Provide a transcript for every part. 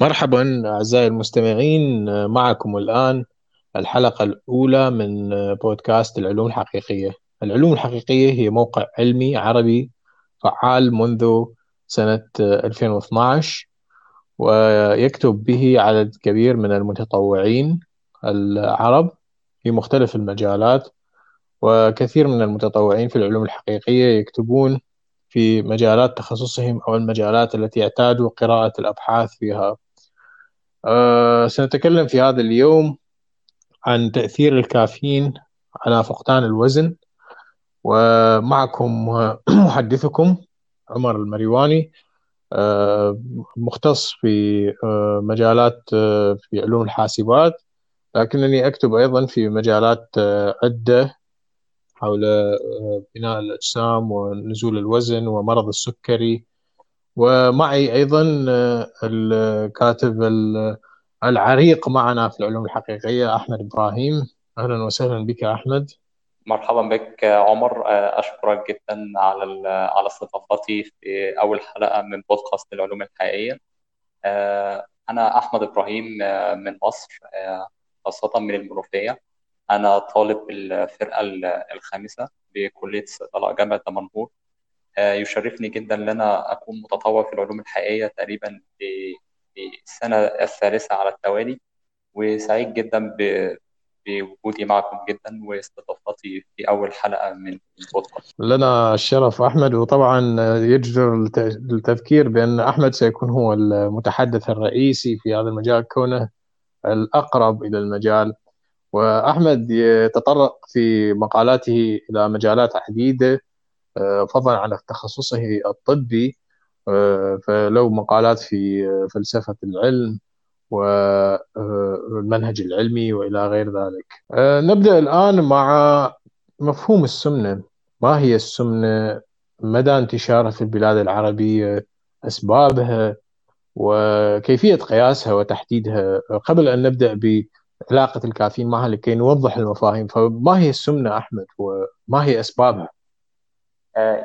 مرحبا أعزائي المستمعين معكم الآن الحلقة الأولى من بودكاست العلوم الحقيقية. العلوم الحقيقية هي موقع علمي عربي فعال منذ سنة 2012 ويكتب به عدد كبير من المتطوعين العرب في مختلف المجالات وكثير من المتطوعين في العلوم الحقيقية يكتبون في مجالات تخصصهم أو المجالات التي اعتادوا قراءة الأبحاث فيها. أه سنتكلم في هذا اليوم عن تأثير الكافيين على فقدان الوزن ومعكم محدثكم عمر المريواني أه مختص في أه مجالات في علوم الحاسبات لكنني أكتب أيضا في مجالات عدة حول بناء الأجسام ونزول الوزن ومرض السكري ومعي أيضا الكاتب العريق معنا في العلوم الحقيقية أحمد إبراهيم. أهلا وسهلا بك أحمد. مرحبا بك عمر. أشكرك جدا على على استضافتي في أول حلقة من بودكاست العلوم الحقيقية. أنا أحمد إبراهيم من مصر خاصة من المنوفية أنا طالب الفرقة الخامسة بكلية الصيدلة جامعة دمنهور. يشرفني جدا إن أنا أكون متطوع في العلوم الحقيقية تقريبا في السنة الثالثة على التوالي وسعيد جدا بوجودي معكم جدا واستضافتي في أول حلقة من البودكاست. لنا الشرف أحمد وطبعا يجدر التذكير بأن أحمد سيكون هو المتحدث الرئيسي في هذا المجال كونه الأقرب إلى المجال وأحمد يتطرق في مقالاته إلى مجالات عديده فضلا عن تخصصه الطبي فله مقالات في فلسفة العلم والمنهج العلمي وإلى غير ذلك. نبدأ الآن مع مفهوم السمنة. ما هي السمنة؟ مدى انتشارها في البلاد العربية؟ أسبابها؟ وكيفية قياسها وتحديدها؟ قبل أن نبدأ بعلاقة الكافيين معها لكي نوضح المفاهيم. فما هي السمنة أحمد؟ وما هي أسبابها؟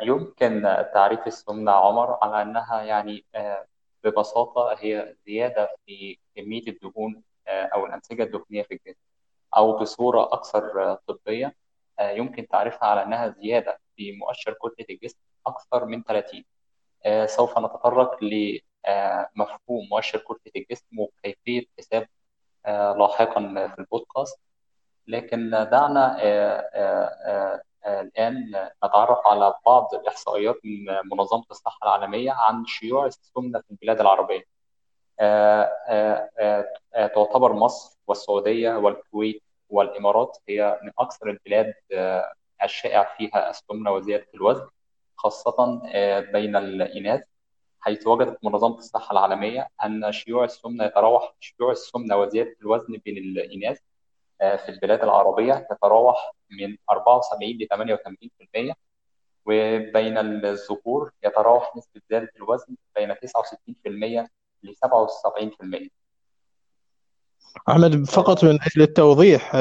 يمكن تعريف السمنة عمر على أنها يعني ببساطة هي زيادة في كمية الدهون أو الأنسجة الدهنية في الجسم أو بصورة أكثر طبية يمكن تعريفها على أنها زيادة في مؤشر كتلة الجسم أكثر من 30 سوف نتطرق لمفهوم مؤشر كتلة الجسم وكيفية حساب لاحقا في البودكاست. لكن دعنا الآن نتعرف على بعض الإحصائيات من منظمة الصحة العالمية عن شيوع السمنة في البلاد العربية. تعتبر مصر والسعودية والكويت والإمارات هي من أكثر البلاد الشائع فيها السمنة وزيادة الوزن خاصة بين الإناث حيث وجدت منظمة الصحة العالمية أن شيوع السمنة يتراوح شيوع السمنة وزيادة الوزن بين الإناث في البلاد العربية تتراوح من 74 ل 88% وبين الذكور يتراوح نسبة زيادة الوزن بين 69% ل 77%. أحمد فقط من أجل التوضيح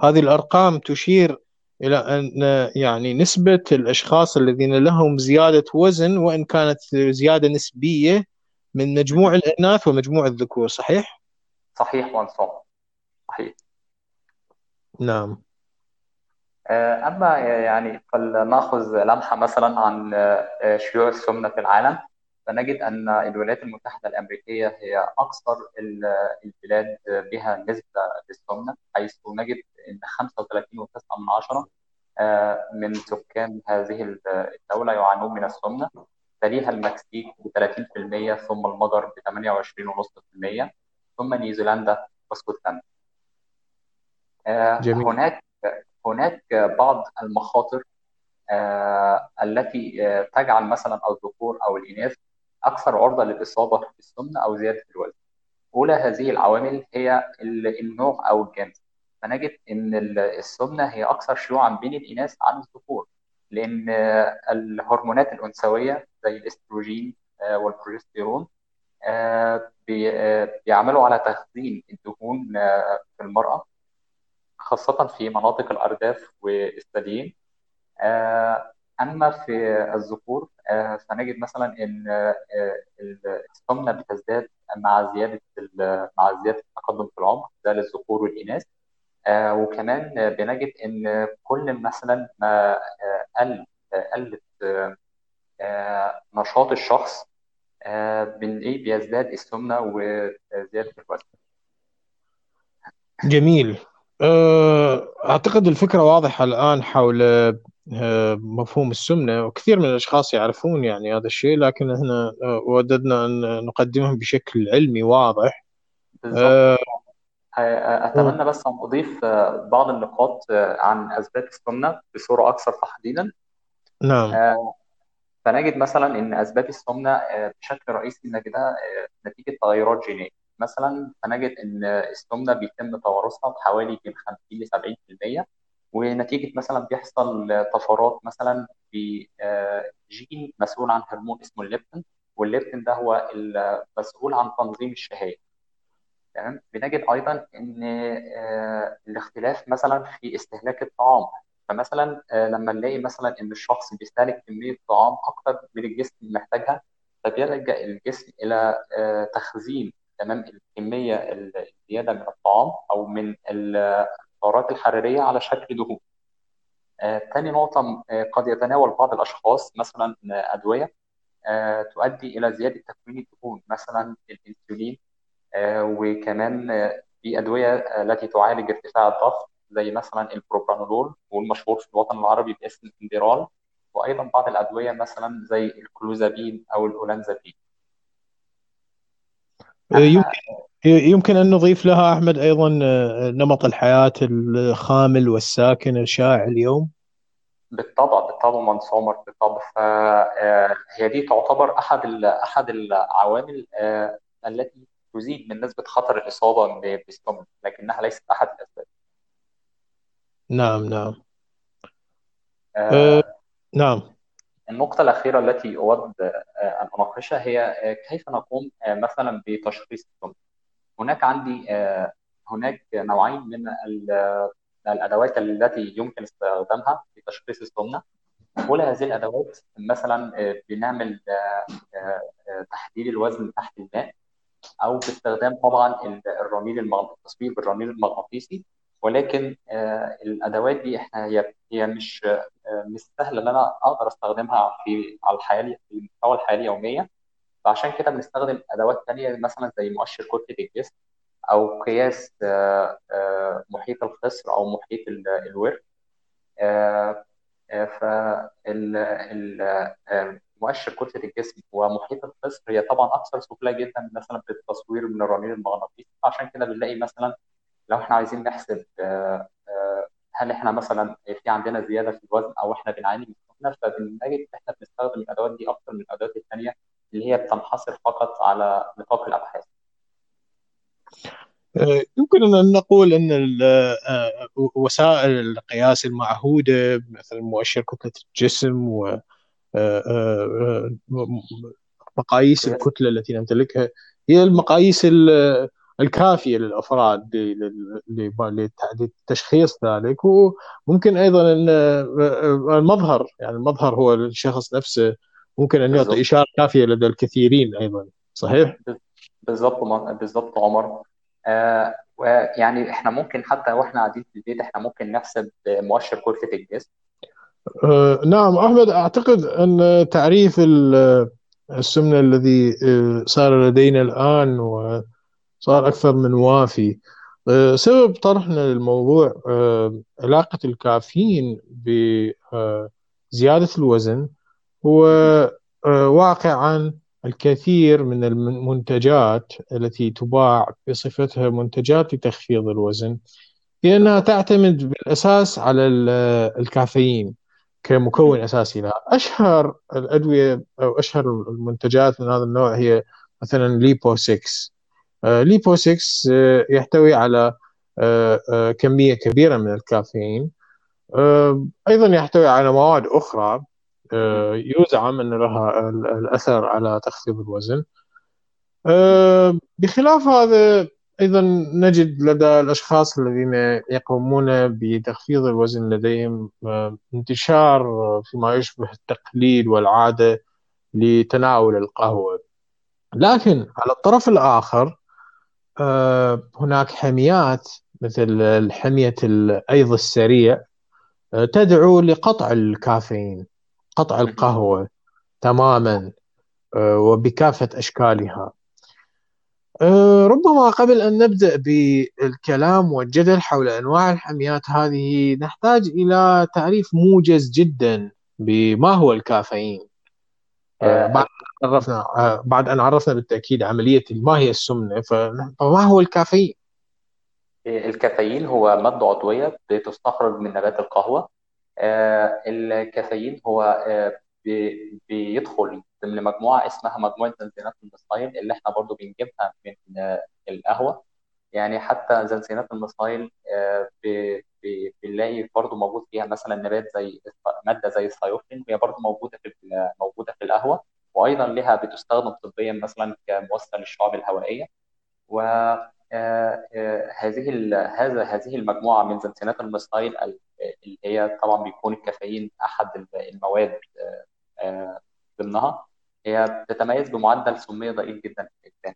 هذه الأرقام تشير إلى أن يعني نسبة الأشخاص الذين لهم زيادة وزن وإن كانت زيادة نسبية من مجموع الإناث ومجموع الذكور صحيح؟ صحيح وانصام صحيح نعم. أما يعني فلنأخذ لمحة مثلا عن شيوع السمنة في العالم فنجد أن الولايات المتحدة الأمريكية هي أكثر البلاد بها نسبة للسمنة حيث نجد أن 35.9 من سكان هذه الدولة يعانون من السمنة. تليها المكسيك ب 30% ثم المجر ب 28.5% ثم نيوزيلندا واسكتلندا جميل. هناك هناك بعض المخاطر التي تجعل مثلا الذكور أو الإناث أكثر عرضة للإصابة بالسمنه أو زيادة الوزن. أولى هذه العوامل هي النوع أو الجنس. فنجد إن السمنة هي أكثر شيوعا بين الإناث عن الذكور لأن الهرمونات الأنثوية زي الإستروجين والبروجستيرون بيعملوا على تخزين الدهون في المرأة خاصة في مناطق الأرداف والثديين أما في الذكور فنجد مثلا أن السمنة بتزداد مع زيادة مع زيادة التقدم في العمر ده للذكور والإناث. وكمان بنجد إن كل مثلا ما قل قلت نشاط الشخص إيه بيزداد السمنة وزيادة الوزن. جميل. أعتقد الفكرة واضحة الآن حول مفهوم السمنة وكثير من الأشخاص يعرفون يعني هذا الشيء لكن إحنا وددنا أن نقدمه بشكل علمي واضح. بالضبط. أتمنى بس أن أضيف بعض النقاط عن أسباب السمنة بصورة أكثر تحديدا. نعم. فنجد مثلا إن أسباب السمنة بشكل رئيسي نجدها نتيجة تغيرات جينية. مثلا فنجد إن السمنه بيتم توارثها بحوالي من 50 ل 70% ونتيجة مثلا بيحصل طفرات مثلا في جين مسؤول عن هرمون اسمه الليبتين والليبتين ده هو المسؤول عن تنظيم الشهية. تمام؟ بنجد أيضا إن الاختلاف مثلا في استهلاك الطعام. فمثلا لما نلاقي مثلا إن الشخص بيستهلك كمية طعام أكتر من الجسم محتاجها فبيلجأ الجسم إلى تخزين تمام الكمية الزيادة من الطعام أو من السعرات الحرارية على شكل دهون. ثاني نقطة قد يتناول بعض الأشخاص مثلا أدوية تؤدي إلى زيادة تكوين الدهون مثلا الإنسولين وكمان في أدوية التي تعالج ارتفاع الضغط زي مثلا البروبرانولول والمشهور في الوطن العربي باسم إنديرال وأيضا بعض الأدوية مثلا زي الكلوزابين أو الأولانزابين يمكن أن نضيف لها أحمد أيضا نمط الحياة الخامل والساكن الشائع اليوم. بالطبع بالطبع مهندس عمر بالطبع. فهي دي تعتبر أحد أحد العوامل التي تزيد من نسبة خطر الإصابة بالسمنه لكنها ليست أحد الأسباب. نعم نعم. آه نعم. النقطة الأخيرة التي أود أن أناقشها هي كيف نقوم مثلا بتشخيص السمنة. هناك عندي هناك نوعين من الأدوات التي يمكن استخدامها في تشخيص السمنة. أولى هذه الأدوات مثلا بنعمل تحديد الوزن تحت الماء أو باستخدام طبعا الرنين التصوير بالرنين المغناطيسي ولكن الأدوات دي إحنا هي هي مش مش سهلة إن أنا أقدر أستخدمها في على الحياة في المستوى الحياة اليومية. فعشان كده بنستخدم أدوات ثانية مثلا زي مؤشر كتلة الجسم أو قياس محيط الخصر أو محيط الورك. فمؤشر كتلة الجسم ومحيط الخصر هي طبعا أكثر سهولة جدا مثلا في التصوير من الرنين المغناطيسي. عشان كده بنلاقي مثلا لو إحنا عايزين نحسب هل إحنا مثلا في عندنا زيادة في الوزن أو إحنا بنعاني من السمنه فبنجد إحنا بنستخدم الأدوات دي أكتر من الأدوات الثانية اللي هي بتنحصر فقط على نطاق الأبحاث. يمكن أن نقول أن وسائل القياس المعهودة مثل مؤشر كتلة الجسم و مقاييس الكتلة التي نمتلكها هي المقاييس الكافية للأفراد لتشخيص ذلك وممكن أيضا ان المظهر يعني المظهر هو الشخص نفسه ممكن أن يعطي إشارة كافية لدى الكثيرين أيضا صحيح؟ بالضبط بالضبط عمر. آه ويعني إحنا ممكن حتى وإحنا قاعدين في البيت إحنا ممكن نحسب مؤشر كتله الجسم. آه نعم أحمد أعتقد أن تعريف السمنة الذي صار لدينا الآن و صار أكثر من وافي. سبب طرحنا للموضوع علاقة الكافيين بزيادة الوزن هو واقعا الكثير من المنتجات التي تباع بصفتها منتجات لتخفيض الوزن هي أنها تعتمد بالأساس على الكافيين كمكون أساسي لها. أشهر الأدوية أو أشهر المنتجات من هذا النوع هي مثلا ليبو 6 ليبو 6 يحتوي على كمية كبيرة من الكافيين. أيضا يحتوي على مواد أخرى يزعم أن لها الأثر على تخفيض الوزن. بخلاف هذا أيضا نجد لدى الأشخاص الذين يقومون بتخفيض الوزن لديهم انتشار فيما يشبه التقليد والعادة لتناول القهوة. لكن على الطرف الآخر آه، هناك حميات مثل حمية الأيض السريع آه، تدعو لقطع الكافيين قطع القهوة تماما آه، وبكافة أشكالها. آه، ربما قبل أن نبدأ بالكلام والجدل حول أنواع الحميات هذه نحتاج إلى تعريف موجز جدا بما هو الكافيين. آه، بعد أن عرفنا آه، بعد أن عرفنا بالتأكيد عملية ما هي السمنة فما هو الكافيين؟ الكافيين هو مادة عضوية بتستخرج من نبات القهوة الكافيين هو بيدخل ضمن مجموعة اسمها مجموعة زنزانات المصايل اللي إحنا برضو بنجيبها من القهوة يعني حتى زنزانات المصايل آه، بنلاقي برضو موجود فيها مثلا نبات زي مادة زي الثايوفين وهي برضو موجودة في موجودة في القهوة وأيضا لها بتستخدم طبيا مثلا كموسع للشعب الهوائية. و آه، آه، هذه هذا هذه المجموعة من زنزانات المصايل اللي هي طبعا بيكون الكافيين أحد المواد ضمنها. هي بتتميز بمعدل سمية ضئيل جدا في الإنسان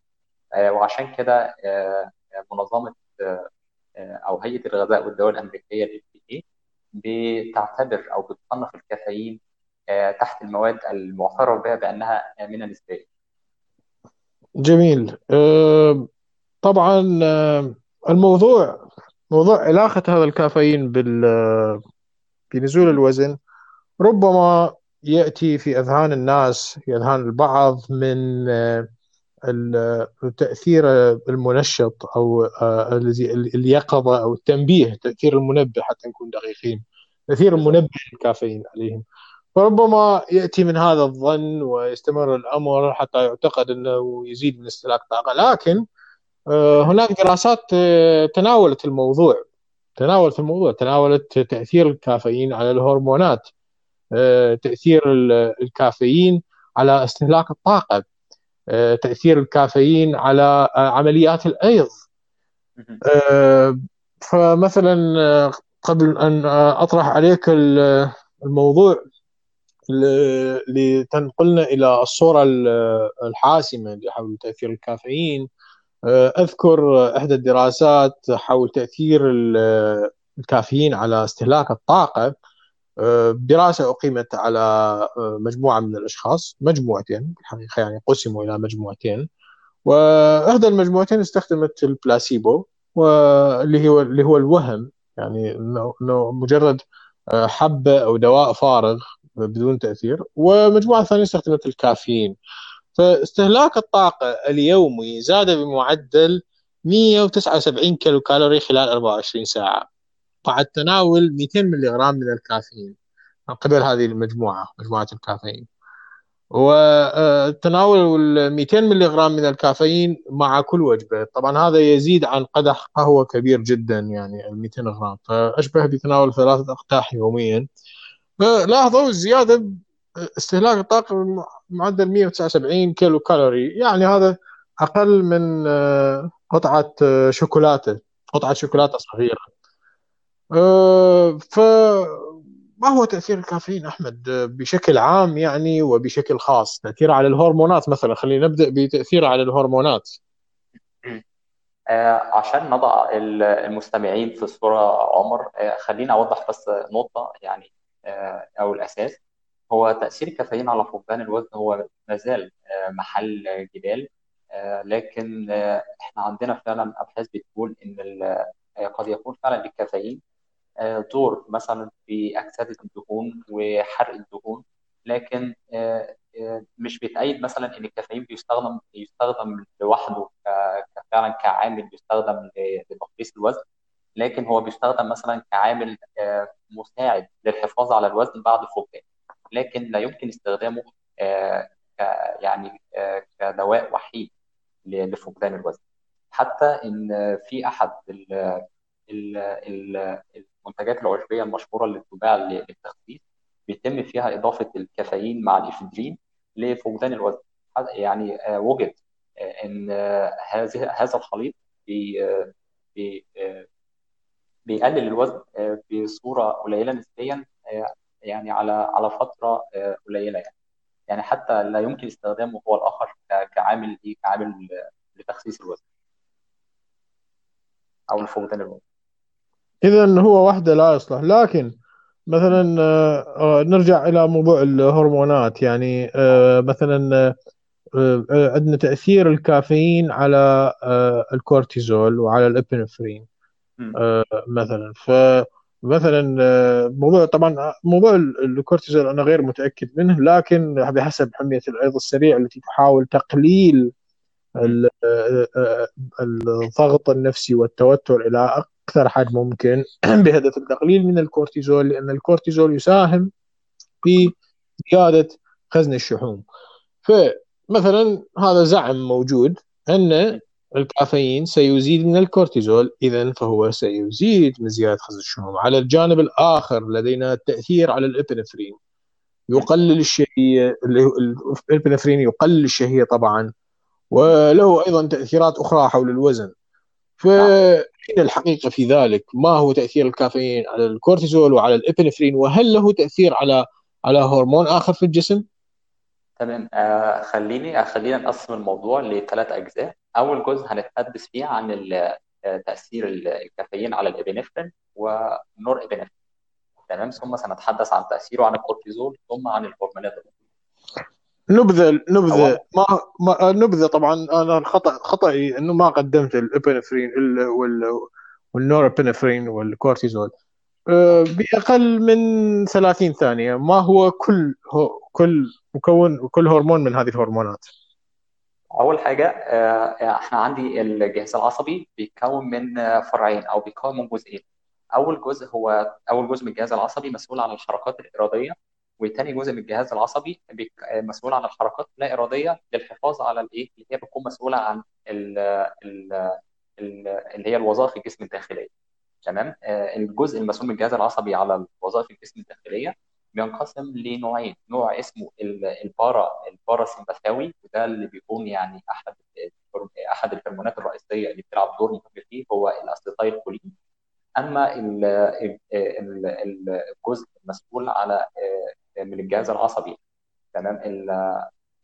آه، وعشان كده آه، منظمة آه، أو هيئة الغذاء والدواء الأمريكية الاف دي بتعتبر أو بتصنف الكافيين تحت المواد المعترف بها بأنها آمنة نسبيا. جميل طبعا الموضوع موضوع علاقة هذا الكافيين بال بنزول الوزن ربما يأتي في أذهان الناس في أذهان البعض من آه، التأثير المنشط أو آه، الذي اليقظة أو التنبيه تأثير المنبه حتى نكون دقيقين. تأثير المنبه الكافيين عليهم. فربما يأتي من هذا الظن ويستمر الأمر حتى يعتقد أنه يزيد من استهلاك الطاقة لكن آه، هناك دراسات تناولت الموضوع. تناولت الموضوع. تناولت تأثير الكافيين على الهرمونات. آه، تأثير الكافيين على استهلاك الطاقة. آه، تأثير الكافيين على آه، عمليات الأيض. فمثلا قبل أن أطرح عليك الموضوع لتنقلنا إلى الصورة الحاسمة حول تأثير الكافيين. أذكر إحدى الدراسات حول تأثير الكافيين على استهلاك الطاقة. دراسة أقيمت على آه، مجموعة من الأشخاص مجموعتين الحقيقة يعني قسموا إلى مجموعتين. وإحدى المجموعتين استخدمت البلاسيبو واللي هو اللي هو الوهم يعني إنه مجرد آه، حبة أو دواء فارغ بدون تأثير. ومجموعة ثانية استخدمت الكافيين. فاستهلاك الطاقة اليومي زاد بمعدل 179 كيلو كالوري خلال 24 ساعة. بعد تناول 200 ملي جرام من الكافيين من قبل هذه المجموعة مجموعة الكافيين. وتناول ال 200 ملي جرام من الكافيين مع كل وجبة. طبعا هذا يزيد عن قدح قهوة كبير جدا يعني ال 200 جرام فأشبه بتناول ثلاثة أقداح يوميا. لاحظوا الزيادة استهلاك الطاقة معدل 179 كيلو كالوري يعني هذا أقل من قطعة شوكولاتة قطعة شوكولاتة صغيرة. فما هو تأثير الكافيين أحمد؟ بشكل عام يعني وبشكل خاص تاثيره على الهرمونات مثلا خلينا نبدأ بتاثيره على الهرمونات. آه عشان نضع المستمعين في الصورة عمر آه خليني أوضح بس نقطة يعني آه أو الأساس. هو تأثير الكافيين على فقدان الوزن هو ما زال آه محل جدال آه لكن آه إحنا عندنا فعلا أبحاث بتقول إن آه، قد يكون فعلا الكافيين دور مثلا في اكسده الدهون وحرق الدهون لكن آه، آه، مش بيتأيد مثلا إن الكافيين بيستخدم يستخدم لوحده فعلا كعامل بيستخدم لتقليص الوزن لكن هو بيستخدم مثلا كعامل آه، مساعد للحفاظ على الوزن بعد الفقدان لكن لا يمكن استخدامه يعني كدواء وحيد لفقدان الوزن. حتى إن في أحد المنتجات العشبيه المشهورة اللي بتباع للتخسيس بيتم فيها إضافة الكافيين مع الافدرين لفقدان الوزن. يعني آه، وجد آه، إن آه، هذه هذا الخليط بي بي بيقلل الوزن بصورة قليلة نسبيا يعني على على فترة قليلة يعني. يعني حتى لا يمكن استخدامه هو الآخر كعامل إيه؟ كعامل لتخسيس الوزن أو لفقدان الوزن. اذا هو وحده لا يصلح. لكن مثلا آه، آه، نرجع إلى موضوع الهرمونات. يعني آه، مثلا عندنا تأثير الكافيين على الكورتيزول وعلى الإبنفرين مثلا. ف مثلا موضوع طبعا موضوع الكورتيزول أنا غير متأكد منه لكن بحسب حمية الأيض السريع التي تحاول تقليل الضغط النفسي والتوتر إلى أكثر حد ممكن بهدف التقليل من الكورتيزول لأن الكورتيزول يساهم في زيادة خزن الشحوم. فمثلا هذا زعم موجود أن الكافيين سيزيد من الكورتيزول اذا فهو سيزيد من زيادة خزن الشحوم. على الجانب الآخر لدينا التأثير على الإبنفرين. يقلل الشهية الإبنفرين يقلل الشهية طبعا وله أيضا تأثيرات أخرى حول الوزن. فأين الحقيقة في ذلك؟ ما هو تأثير الكافيين على الكورتيزول وعلى الإبنفرين؟ وهل له تأثير على على هرمون آخر في الجسم؟ تمام. آه خليني خلينا نقسم الموضوع لثلاث أجزاء. أول جزء هنتحدث فيه عن آه، تأثير الكافيين على الإبنفرين ونور إبنفرين. تمام. ثم سنتحدث عن تأثيره على الكورتيزول ثم عن الهرمونات. نبذة نبذة ما, ما نبذة طبعا. أنا الخطا خطأي إنه ما قدمت الأبنفرين والنورأبنفرين والكورتيزول. أه، بأقل من 30 ثانية. ما هو كل هو كل مكون وكل هرمون من هذه الهرمونات؟ أول حاجة أه، إحنا عندي الجهاز العصبي بيتكون من فرعين أو بيتكون من جزئين. أول جزء هو أول جزء من الجهاز العصبي مسؤول عن الحركات الإرادية. وتاني جزء من الجهاز العصبي مسؤول عن الحركات اللا إرادية للحفاظ على الايه اللي هي بتكون مسؤولة عن ال ال ال اللي هي الوظائف الجسم الداخلية. تمام؟ آه، الجزء المسؤول من الجهاز العصبي على وظائف الجسم الداخلية بينقسم لنوعين. نوع اسمه البارا البارا سمباثاوي وده اللي بيكون يعني أحد أحد الهرمونات الرئيسية اللي بتلعب دور مهم فيه هو الاستيتايل كولين أما الجزء المسؤول على آه، من الجهاز العصبي. تمام؟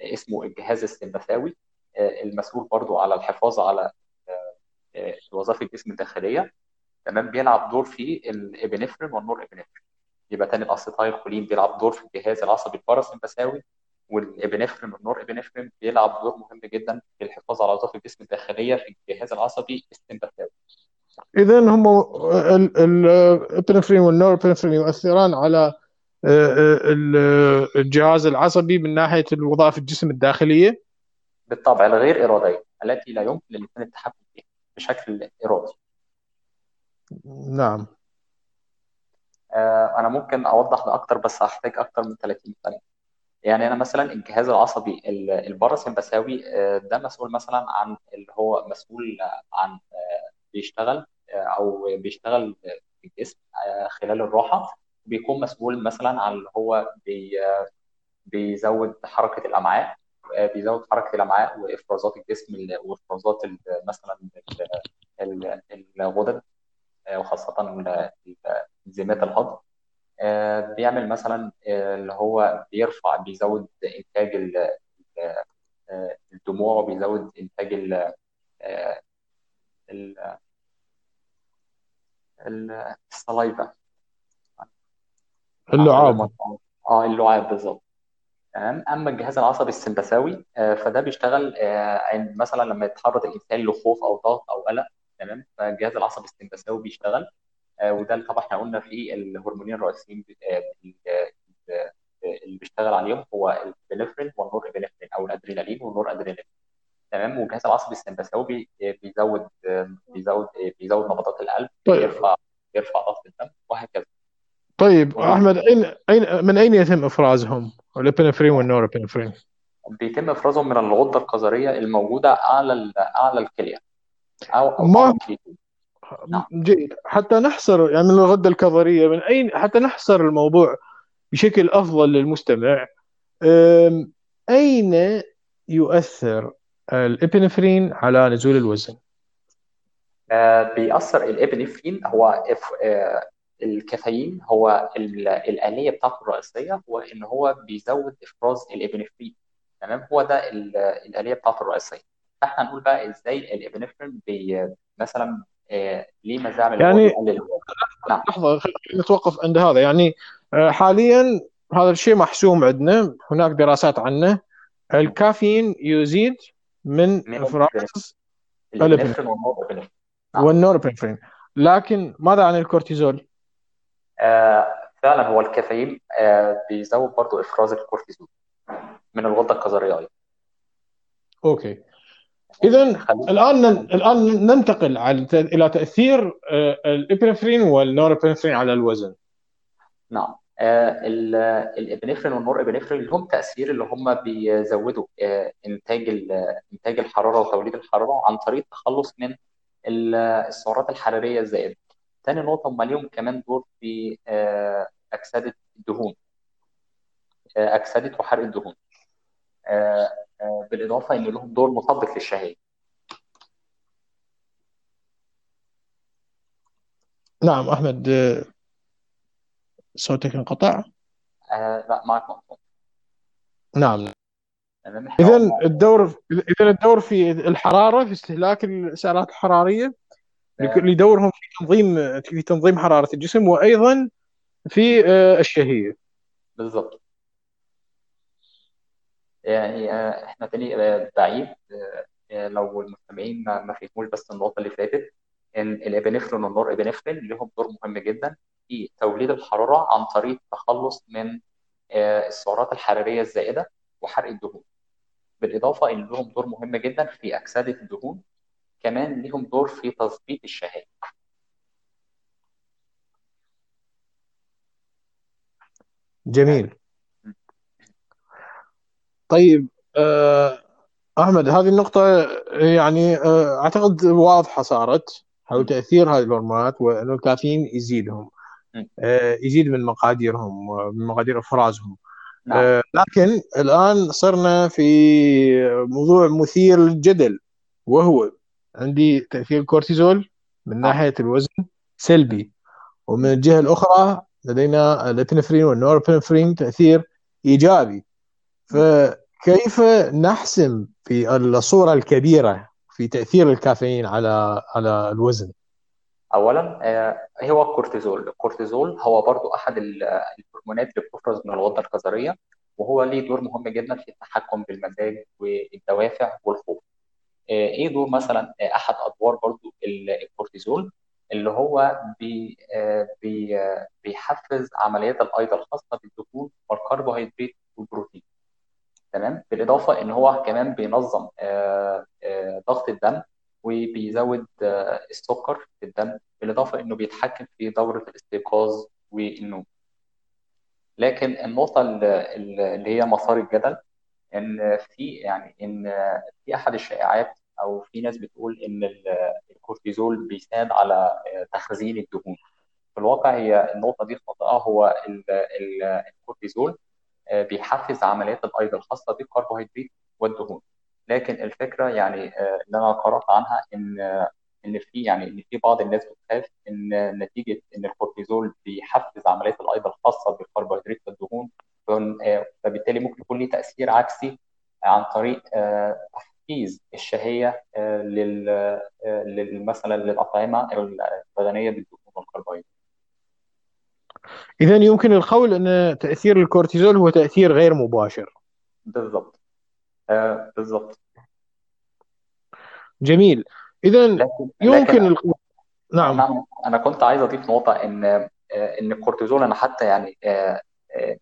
اسمه الجهاز السمبثاوي آه، المسؤول برضو على الحفاظ على آه، آه، وظائف الجسم الداخلية. تمام؟ بيلعب دور في الإبنفرين والنور إبنفرين. يبقى تاني الاسيتايل كولين بيلعب دور في الجهاز العصبي الباراسمبثاوي والإبنفرين والنور إبنفرين. بيلعب دور مهم جدا في الحفاظ على وظائف الجسم الداخلية في الجهاز العصبي السمبثاوي اذا هم الابنفرين والنور إبنفرين يؤثران على الجهاز العصبي من ناحية الوظائف الجسم الداخلية. بالطبع الغير اراديه التي لا يمكن للإنسان التحكم فيها بشكل إرادي. نعم. آه، أنا ممكن أوضح ده أكتر بس هحتاج أكتر من 30 ثانية. يعني أنا مثلا الجهاز العصبي الباراسمبثاوي آه، ده مسؤول مثلا عن اللي هو مسؤول عن آه، بيشتغل أو بيشتغل في الجسم خلال الراحة. بيكون مسؤول مثلا عن اللي هو بي بيزود حركة الأمعاء بيزود حركة الأمعاء وإفرازات الجسم وإفرازات مثلا الغدد وخاصة انزيمات الهضم. بيعمل مثلا اللي هو بيرفع بيزود إنتاج الدموع وبيزود إنتاج السلايفا اللعاب آه اللعاب بالظبط. تمام؟ أما الجهاز العصبي السمبثاوي آه فده بيشتغل آه عند مثلا لما يتعرض الإنسان لخوف أو ضغط أو قلق تمام؟ فالجهاز العصبي السمبثاوي بيشتغل آه وده اللي طبعا إحنا قلنا فيه الهرمونين الرئيسيين اللي بيشتغل عليهم هو البنفرين والنور ابنفرين أو الأدرينالين والنور أدرينالين. تمام؟ والجهاز العصبي السمبثاوي بيزود بيزود بيزود نبضات القلب طيب. بيرفع بيرفع ضغط الدم وهكذا. طيب أحمد أين أين من أين يتم إفرازهم؟ الإبنفرين والنورابنفرين بيتم إفرازهم من الغدة القذرية الموجودة اعلى اعلى الكلية. أو, ما نعم. جيد حتى نحصر يعني من الغدة الكظريه من أين حتى نحصر الموضوع بشكل أفضل للمستمع. أين يؤثر الإبنفرين على نزول الوزن؟ آه، بيأثر الإبنفرين هو الكافيين هو الآلية بتاعته الرئيسية هو إن هو بيزود إفراز الإبنفرين تمام؟ هو ده الآلية بتاعته الرئيسية. فإحنا هنقول بقى إزاي الإبنفرين بي مثلا آه، ليه مزاعم يعني نعم. لحظة خلينا نتوقف عند هذا. يعني آه، حاليا هذا الشيء محسوم عندنا هناك دراسات عنه. الكافيين يزيد من إفراز الابنفرين والنوربنفرين لكن ماذا عن الكورتيزول؟ آه فعلا هو الكافيين آه بيزود برضو إفراز الكورتيزول من الغدة الكظريه أيضا okay اذا الآن الآن ننتقل على إلى تأثير آه، الإبنفرين والنوربنفرين على الوزن. نعم. الإبنفرين والنور ابنفرين لهم تأثير اللي هم بيزودوا إنتاج إنتاج الحرارة وتوليد الحرارة عن طريق التخلص من السعرات الحرارية الزائدة. ثاني نقطة هم ليهم كمان دور في آه أكسدة الدهون. آه أكسدة وحرق الدهون. آه بالإضافة إن لهم دور مثبط للشهية. نعم أحمد صوتك انقطع آه لا معك مقطوع نعم اذا الدور اذا الدور في الحرارة في استهلاك السعرات الحرارية. لدورهم في تنظيم في تنظيم حرارة الجسم وأيضا في آه، الشهية. بالضبط. يعني آه، إحنا تاني بعيد لو المستمعين ما فهموش بس النقطة اللي فاتت إن الابنفرين والنور ابنفرين لهم دور مهم جدا في توليد الحرارة عن طريق التخلص من آه، السعرات الحرارية الزائدة وحرق الدهون. بالإضافة إن لهم دور مهم جدا في أكسدة الدهون كمان لهم دور في تظبيط الشهيه جميل. طيب آه، أحمد هذه النقطة يعني آه، أعتقد واضحة صارت حول تأثير هذه الهرمونات وأنه الكافيين يزيدهم آه، يزيد من مقاديرهم من مقادير أفرازهم. نعم. لكن الآن صرنا في موضوع مثير للجدل وهو عندي تأثير الكورتيزول من نعم. ناحية الوزن سلبي ومن الجهة الأخرى لدينا الابنفرين والنوربنفرين تأثير إيجابي. فكيف نحسم في الصورة الكبيرة في تأثير الكافيين على على الوزن؟ اولا آه، هو الكورتيزول الكورتيزول هو برضو أحد الهرمونات اللي بتفرز من الغدة الكظريه وهو ليه دور مهم جدا في التحكم بالمزاج والدوافع والخوف. آه، إيه دور مثلا؟ آه، أحد أدوار برضو الكورتيزول اللي هو بي بي بيحفز عمليات الايض الخاصة بالدهون والكربوهيدرات والبروتين. تمام؟ بالإضافة إن هو كمان بينظم ضغط الدم وبيزود آه، السكر في الدم بالإضافة إنه بيتحكم في دورة الاستيقاظ والنوم. لكن النقطة اللي هي مسار الجدل إن في يعني إن في أحد الشائعات أو في ناس بتقول إن الكورتيزول بيساعد على تخزين الدهون. في الواقع هي النقطة دي خاطئة. هو الكورتيزول آه، بيحفز عمليات الأيض الخاصة بالكربوهيدرات والدهون. لكن الفكرة يعني آه، اللي أنا قرأت عنها إن آه، إن في يعني إن في بعض الناس بتخاف إن نتيجة إن الكورتيزول بيحفز عمليات الأيض الخاصة بالكربوهيدرات والدهون. فبالتالي ممكن يكون ليه تأثير عكسي عن طريق تحفيز الشهية لل مثلا للأطعمة الغنيه بالدهون والكربوهيدرات. اذا يمكن القول أن تأثير الكورتيزول هو تأثير غير مباشر. بالضبط. آه بالضبط. جميل. اذا يمكن لكن نعم. أنا أنا كنت عايز أضيف نقطة إن آه، إن الكورتيزول أنا حتى يعني آه، آه،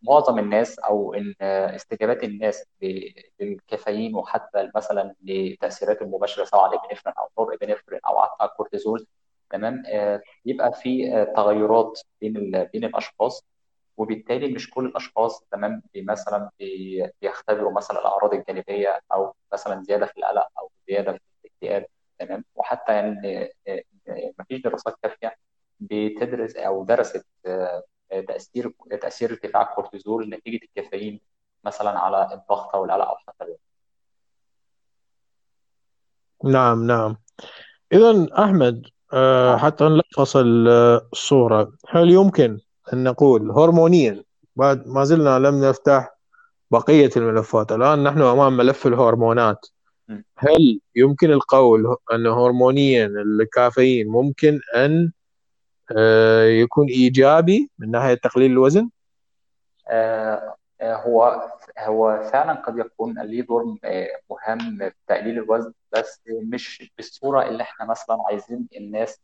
معظم الناس أو إن استجابات الناس للكافيين وحتى مثلا للتاثيرات المباشرة سواء على الابنفرين أو نور ابنفرين أو على الكورتيزول تمام؟ بيبقى في تغيرات بين بين الأشخاص وبالتالي مش كل الأشخاص تمام؟ مثلا بيختبروا مثلا الأعراض الجانبية أو مثلا زيادة في القلق أو زيادة في الاكتئاب تمام؟ وحتى يعني ما فيش دراسات كافية بتدرس أو درست آه، تأثير تأثير ارتفاع الكورتيزول نتيجة الكافيين مثلا على الضغط أو القلق أو حتى. نعم نعم اذا أحمد آه، نعم حتى نلخص ال- الصورة هل يمكن أن نقول هرمونيا بعد ما زلنا لم نفتح بقية الملفات الآن نحن أمام ملف الهرمونات. هل يمكن القول أن هرمونيا الكافيين ممكن أن آه، يكون إيجابي من ناحية تقليل الوزن؟ آه، آه، هو هو فعلا قد يكون ليه دور آه، مهم في تقليل الوزن بس مش بالصورة اللي إحنا مثلا عايزين الناس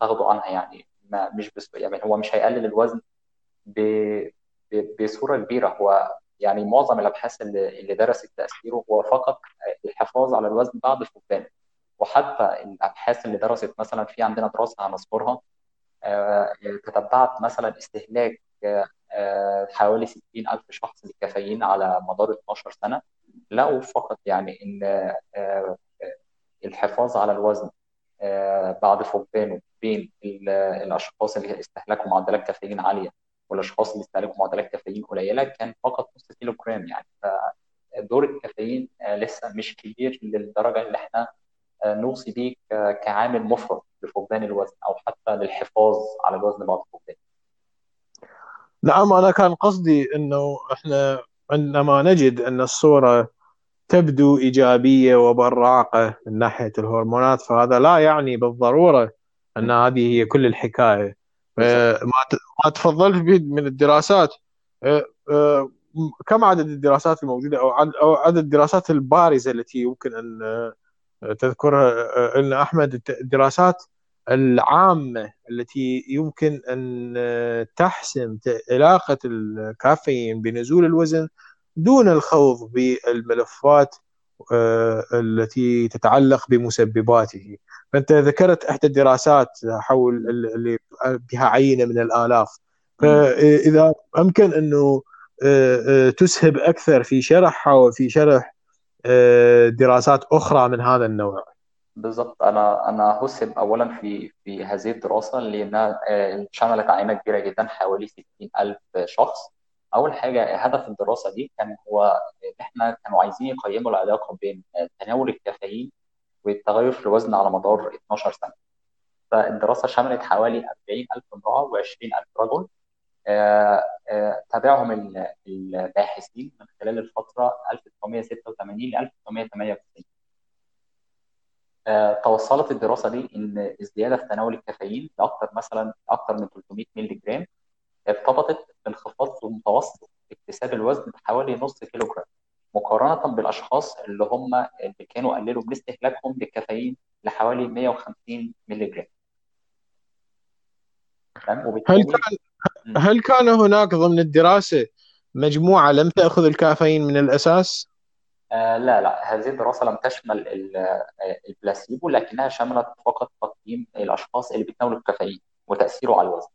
تاخدوا عنها يعني ما مش بس يعني هو مش هيقلل الوزن ب- ب- بصورة كبيرة هو يعني معظم الأبحاث اللي اللي درست تأثيره هو فقط الحفاظ على الوزن بعد فقدانه وحتى الأبحاث اللي درست مثلا في عندنا دراسة هنذكرها آه، تتبعت مثلا استهلاك آه، آه، حوالي 60 ألف شخص للكافيين على مدار 12 سنة. لقوا فقط يعني إن آه، آه، الحفاظ على الوزن آه، بعد فقدانه بين ال- الأشخاص اللي استهلكوا معدلات كافيين عالية والأشخاص اللي استهلكوا معدلات كافيين قليلة كان فقط نص كيلو جرام يعني. فدور الكافيين آه، لسه مش كبير للدرجة اللي إحنا آه، نوصي بيه ك- كعامل مفرط لفقدان الوزن أو حتى للحفاظ على الوزن بعد فقدانه. نعم أنا كان قصدي أنه إحنا عندما نجد أن الصورة تبدو إيجابية وبراقة من ناحية الهرمونات فهذا لا يعني بالضرورة أن م، هذه هي كل بالظبط آه، ما تفضلت به من الدراسات. آه، آه، كم عدد الدراسات الموجودة أو عدد الدراسات البارزة التي يمكن آه، تذكرها آه، أن أحمد الدراسات العامة التي يمكن أن آه، تحسم علاقة الكافيين بنزول الوزن دون الخوض بالملفات آه، التي تتعلق بمسبباته. فأنت ذكرت إحدى الدراسات حول اللي بها عينة من أمكن أنه آه، آه، تسهب أكثر في شرحها وفي شرح آه، دراسات أخرى من هذا النوع. بالظبط أنا أنا هسهم اولا في في هذه الدراسة لانها آه، شملت عينه كبيرة جدا حوالي 60 ألف شخص. أول حاجة هدف الدراسة دي كان هو إحنا كانوا عايزين يقيموا العلاقة بين آه، تناول الكافيين والتغير في الوزن على مدار 12 سنة. فالدراسة شملت حوالي 40 ألف امرأة و20 ألف رجل. آه، آه، تابعهم ال- الباحثين من خلال الفترة 1986 ل 1998 آه، توصلت الدراسة دي إن الزياده في تناول الكافيين لاكثر مثلا أكثر من 300 مللي جرام ارتبطت بانخفاض في متوسط اكتساب الوزن بحوالي نص كيلو جرام مقارنة بالأشخاص اللي هم اللي كانوا قللوا من استهلاكهم للكافيين لحوالي 150 مللي جرام تمام وبالتالي. هل كان هناك ضمن الدراسة مجموعة لم تأخذ الكافيين من الأساس؟ آه لا لا. هذه الدراسة لم تشمل آه، البلاسيبو لكنها شملت فقط تقييم الأشخاص اللي بيتناولوا الكافيين وتأثيره على الوزن.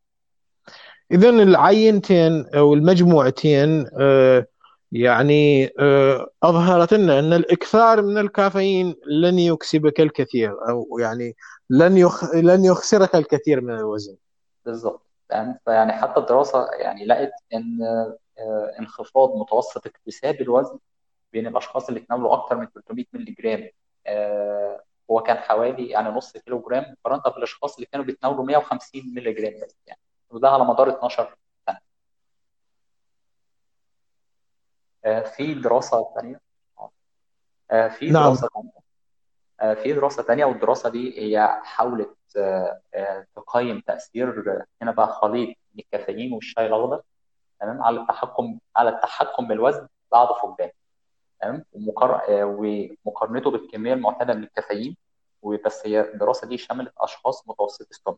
إذا العينتين أو المجموعتين آه، يعني آه، أظهرت لنا أن الإكثار من الكافيين لن يكسبك الكثير أو يعني لن يخ... لن يخسرك الكثير من الوزن. بالظبط تمام فيعني حتى الدراسة يعني لقت إن آه، انخفاض متوسط اكتساب الوزن بين الأشخاص اللي تناولوا أكثر من 300 مللي جرام. آه، هو كان حوالي يعني نص كيلو جرام مقارنة بالأشخاص اللي كانوا بيتناولوا 150 مللي جرام بس يعني. وده على مدار 12 سنة. آه، في دراسة ثانية آه، في نعم. دراسة ثانية آه، في دراسة تانية والدراسة دي هي حاولت آه، آه، تقيم تأثير آه، هنا بقى خليط من الكافيين والشاي الأخضر تمام؟ على التحكم على التحكم بالوزن بعد فقدان تمام؟ ومقار... آه، ومقارنته بالكمية المعتادة من الكافيين وبس هي الدراسة دي شملت أشخاص متوسطي السن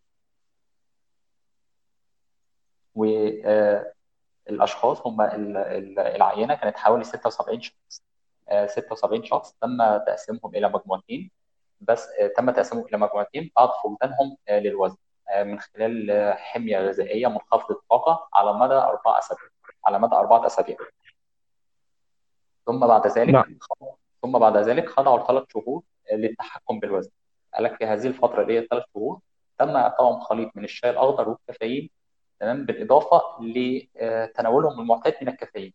والاشخاص هم ال- ال- العينة كانت حوالي 76 شخص. آه، 76 شخص تم تقسيمهم إلى مجموعتين. بس آه، تم تقسيمهم إلى مجموعتين. بعد فقدانهم آه، للوزن. آه، من خلال آه، حمية غذائية منخفضه الطاقة على مدى أربع أسابيع. على مدى أربعة أسابيع. ثم بعد نعم. ذلك ثم بعد ذلك خضعوا ثلاث شهور للتحكم بالوزن. قال لك في هذه الفترة اللي هي ثلاث شهور تم إعطائهم خليط من الشاي الأخضر والكافيين تمام بالإضافة لتناولهم المعتاد من الكافيين.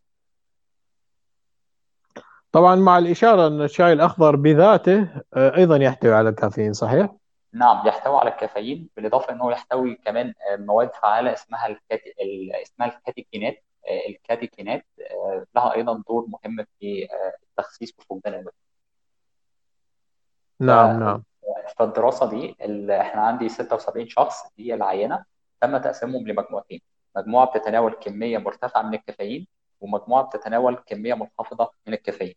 طبعا مع الإشارة أن الشاي الأخضر بذاته آه، أيضا يحتوي على الكافيين صحيح؟ نعم يحتوي على الكافيين بالإضافة إنه يحتوي كمان آه، مواد فعالة اسمها الكاتي... اسمها الكاتيكينات آه، الكاتيكينات لها أيضا دور مهم في التخسيس وفقدان الوزن نعم نعم. فالدراسة دي اللي إحنا عندي 76 شخص دي العينة تم تقسيمهم لمجموعتين. مجموعة بتتناول كمية مرتفعة من الكافيين ومجموعة بتتناول كمية منخفضة من الكافيين.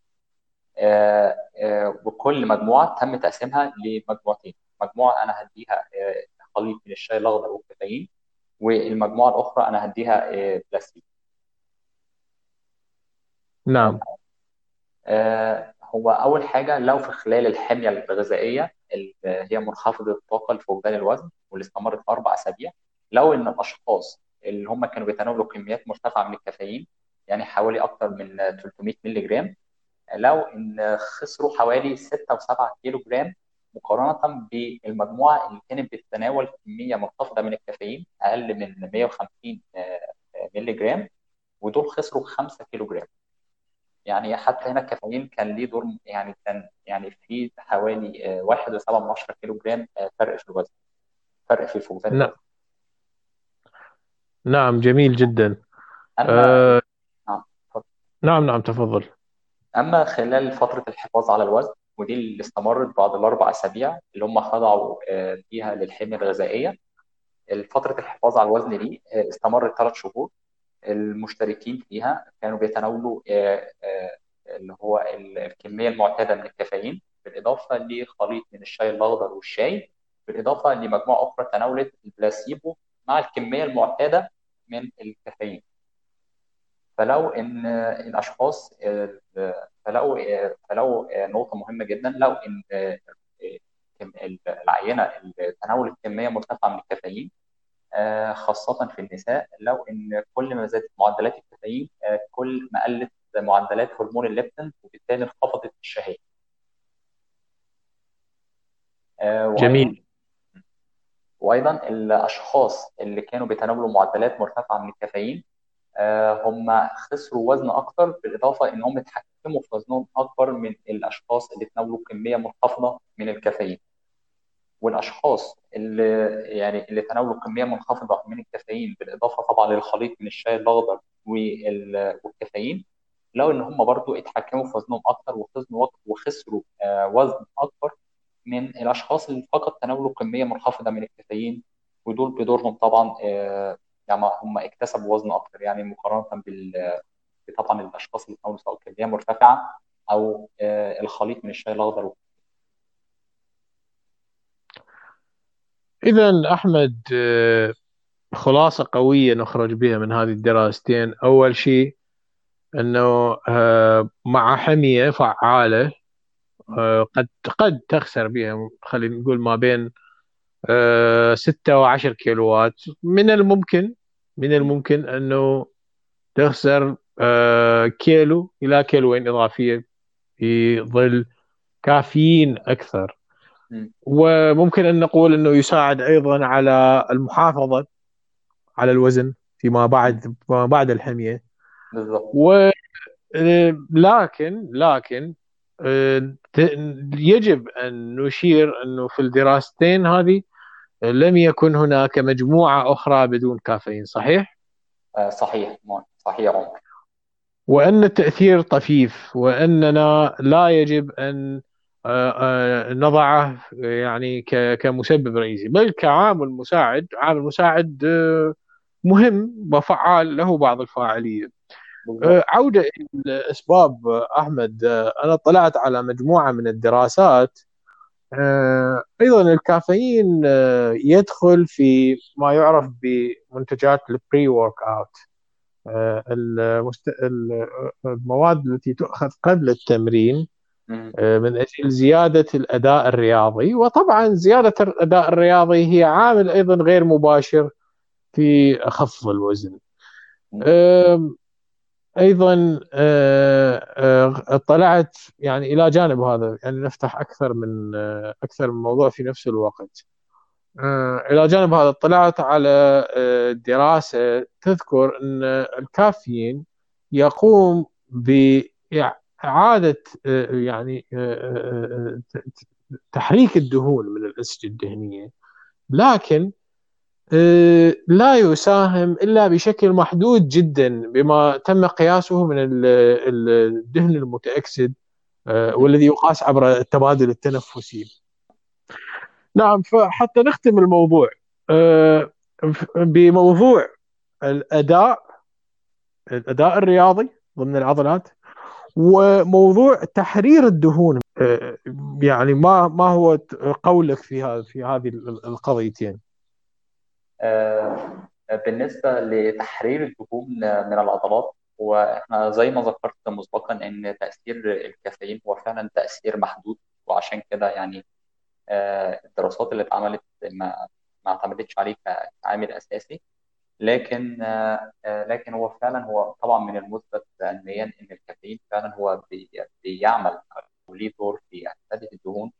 وكل مجموعة تم تقسيمها لمجموعتين. مجموعة أنا هديها آه، خليط من الشاي الأخضر والكافيين والمجموعة الأخرى أنا هديها آه، بلاستيك. نعم. آه، هو أول حاجة لو في خلال الحمية الغذائية اللي هي منخفضة الطاقة لفقدان الوزن واللي استمرت أربع أسابيع لو إن الأشخاص اللي هم كانوا بيتناولوا كميات مرتفعة من الكافيين يعني حوالي أكثر من 300 مللي جرام. لو إن خسروا حوالي 6 و7 كيلو جرام مقارنة بالمجموعة اللي كانت بتتناول كمية منخفضه من الكافيين أقل من 150 مللي جرام ودول خسروا 5 كيلو جرام يعني حتى هنا الكافيين كان ليه دور يعني كان يعني في حوالي 1.7 كيلو جرام فرق في الوزن فرق في الفقدان نعم. نعم جميل جدا. أما أه... نعم نعم تفضل. أما خلال فترة الحفاظ على الوزن ودي اللي استمرت بعد الأربع أسابيع اللي هم خضعوا آه، فيها للحمية الغذائية. فترة الحفاظ على الوزن دي آه، استمرت ثلاث شهور. المشتركين فيها كانوا بيتناولوا آه، اللي هو الكمية المعتادة من الكافيين بالإضافة لخليط من الشاي الأخضر والشاي بالإضافة لمجموعة أخرى تناولت البلاسيبو مع الكمية المعتادة من الكافيين. فلو إن الأشخاص فلو فلو نقطة مهمة جدا لو إن العينة تناول الكمية مرتفعة من الكافيين خاصة في النساء لو إن كل ما زادت معدلات الكافيين كل ما قلت معدلات هرمون الليبتين وبالتالي انخفضت الشهية. جميل. وأيضا الأشخاص اللي كانوا بيتناولوا معدلات مرتفعة من الكافيين آه، هم خسروا وزن أكتر بالإضافة إن هم اتحكموا في وزنهم أكبر من الأشخاص اللي تناولوا كمية منخفضة من الكافيين. والأشخاص اللي يعني اللي تناولوا كمية منخفضة من الكافيين بالإضافة طبعا للخليط من الشاي الأخضر والكافيين لو إن هم برضو اتحكموا في وزنهم أكتر وخسروا وخسروا آه، وزن أكبر من الأشخاص اللي فقط تناولوا كمية منخفضة من الكافيين ودول بدورهم طبعا آه، يعني هم اكتسبوا وزن أكتر يعني مقارنة بال طبعا الأشخاص اللي تناولوا سواء كمية مرتفعة أو آه، الخليط من الشاي الأخضر. إذا أحمد آه، خلاصة قوية نخرج بها من هذه الدراستين. أول شيء إنه آه، مع حمية فعالة قد قد تخسر بها خلينا نقول ما بين ستة وعشر كيلوات. من الممكن من الممكن أنه تخسر آه، كيلو إلى كيلوين إضافية في ظل كافيين أكثر. وممكن أن نقول أنه يساعد أيضا على المحافظة على الوزن فيما بعد فيما بعد الحمية. بالضبط. و لكن لكن آه، يجب أن نشير أنه في الدراستين هذه لم يكن هناك مجموعة أخرى بدون كافيين صحيح؟ آه، صحيح صحيح. عمر وأن التأثير طفيف وأننا لا يجب أن آه، آه، نضعه يعني كمسبب رئيسي بل كعامل مساعد. عامل مساعد مهم وفعال له بعض الفاعلية. عودة إلى الأسباب أحمد أنا طلعت على مجموعة من الدراسات أيضا الكافيين آه، يدخل في ما يعرف بمنتجات ال pre-workout المواد التي تؤخذ قبل التمرين آه، من أجل زيادة الأداء الرياضي. وطبعا زيادة الأداء الرياضي هي عامل أيضا غير مباشر في خفض الوزن. أيضا آه، آه، اطلعت يعني إلى جانب هذا يعني نفتح أكثر من آه، أكثر من موضوع في نفس الوقت. إلى جانب هذا اطلعت على دراسة تذكر أن الكافيين يقوم بإعادة يعني تحريك الدهون من الأنسجة الدهنية. لكن لا يساهم إلا بشكل محدود جدا بما تم قياسه من الدهن المتأكسد والذي يقاس عبر التبادل التنفسي. نعم فحتى نختم الموضوع. بموضوع الأداء الأداء الرياضي ضمن العضلات وموضوع تحرير الدهون. آه، يعني ما ما هو قولك في في هذه القضيتين؟ آه، بالنسبة لتحرير الدهون من العضلات وإحنا زي ما ذكرت مسبقا إن تأثير الكافيين هو فعلا تأثير محدود وعشان كده يعني آه، الدراسات اللي اتعملت ما ما اعتمدتش عليه كعامل أساسي. لكن آه، لكن هو فعلا هو طبعا من المثبت علميا إن الكافيين فعلا هو بيعمل وليه دور في اعتاده الدهون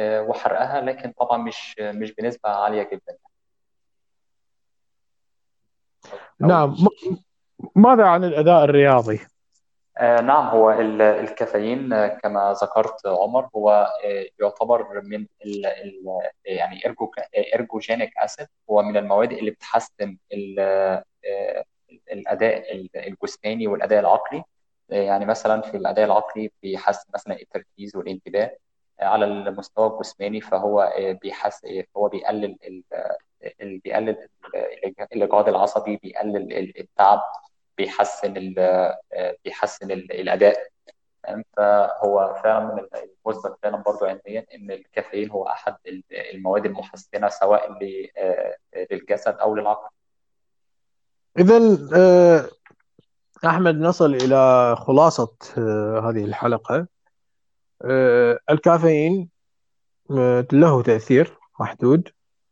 وحرقها لكن طبعا مش مش بنسبة عالية جدا. نعم. ماذا عن الأداء الرياضي؟ آه نعم هو الكافيين آه، كما ذكرت عمر هو آه، يعتبر من ال ال يعني ارجوجينيك اسيد هو من المواد اللي بتحسن آه، الأداء الجسماني والأداء العقلي. يعني مثلا في الأداء العقلي بيحسن مثلا التركيز والانتباه على المستوى الجسماني فهو بيحسن هو بيقلل بيقلل الاجهاد العصبي بيقلل التعب بيحسن بيحسن الأداء. فهو فعلا من المثبت فعلا برضه علميا إن الكافيين هو أحد المواد المحسنة سواء للجسد أو للعقل. اذا آه، أحمد نصل إلى خلاصة آه، هذه الحلقة. آه، الكافيين له تأثير محدود.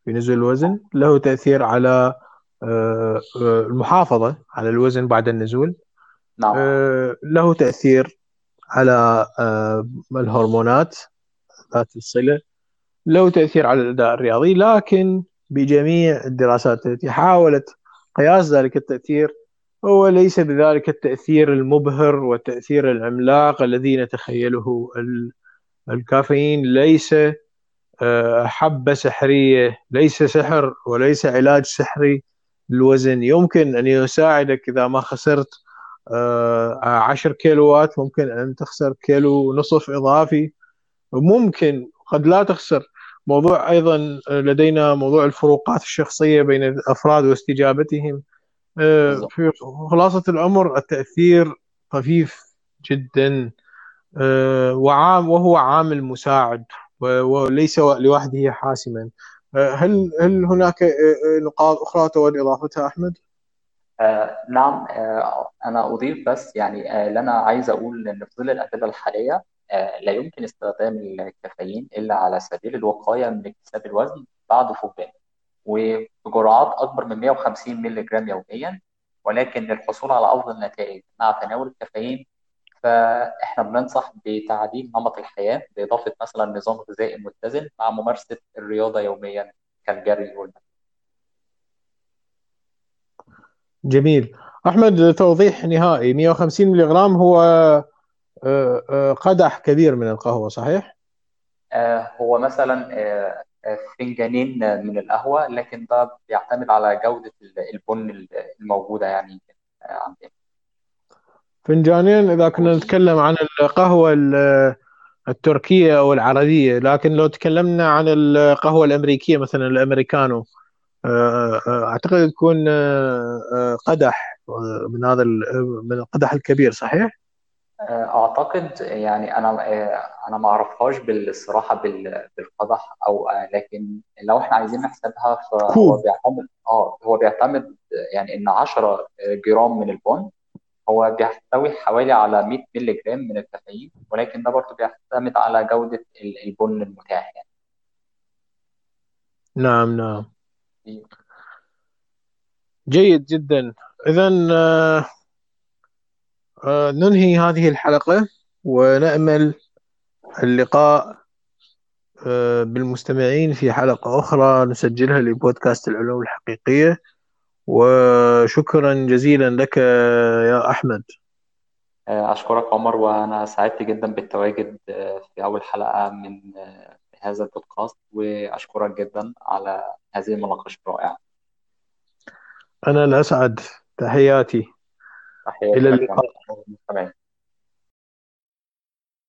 في نزول الوزن له تأثير على آه، آه، المحافظة على الوزن بعد النزول. نعم. آه، له تأثير على الهرمونات ذات الصلة. له تأثير على الأداء الرياضي لكن بجميع الدراسات التي حاولت قياس ذلك التأثير هو ليس بذلك التأثير المبهر والتأثير العملاق الذي نتخيله. الكافيين ليس حبة سحرية ليس سحر وليس علاج سحري الوزن يمكن أن يساعدك إذا ما خسرت آه، عشر كيلوات ممكن أن تخسر كيلو نصف إضافي. ممكن قد لا تخسر. موضوع أيضا لدينا موضوع الفروقات الشخصية بين الأفراد واستجابتهم. آه، في خلاصة الأمر التأثير خفيف جدا آه، وعام وهو عامل مساعد. وليس لوحده حاسما آه، هل هل هناك آه، آه، نقاط أخرى تود إضافتها أحمد؟ آه نعم آه أنا أضيف بس يعني آه اللي أنا عايز أقول إن في ظل الأدلة الحالية آه لا يمكن استخدام الكافيين إلا على سبيل الوقاية من اكتساب الوزن بعد فقدانه وبجرعات أكبر من 150 مللي جرام يوميا ولكن للحصول على أفضل نتائج مع تناول الكافيين فإحنا بننصح بتعديل نمط الحياة بإضافة مثلا نظام غذائي متزن مع ممارسة الرياضة يوميا كالجري والمشي. جميل أحمد توضيح نهائي 150 ملغ هو آه، آه، قدح كبير من القهوة صحيح؟ آه، هو مثلا فنجانين من القهوة لكن ده بيعتمد على جودة البن الموجودة يعني عندنا فنجانين إذا كنا نتكلم عن القهوة التركية أو العربية لكن لو تكلمنا عن القهوة الأمريكية مثلا الأمريكانو آه، آه، أعتقد يكون آه، قدح من هذا من القدح الكبير صحيح؟ أعتقد يعني أنا أنا ما أعرفهاش بالصراحة بالقدح أو لكن لو إحنا عايزين نحسبها فهو بيعتمد آه هو بيعتمد يعني إن 10 جرام من البن هو بيحتوي حوالي على 100 مللي جرام من الكافيين ولكن ده برضه بيعتمد على جودة البن المتاح يعني. نعم نعم. جيد جدا. إذا آه، آه، ننهي هذه الحلقة ونأمل اللقاء آه، بالمستمعين في حلقة أخرى نسجلها لبودكاست العلوم الحقيقية. وشكرا جزيلا لك يا أحمد. أشكرك عمر وأنا سعدت جدا بالتواجد في أول حلقة من هذا البودكاست وأشكرك جدا على هذه المناقشة الرائعة. أنا الأسعد تحياتي. تحياتي إلى اللقاء.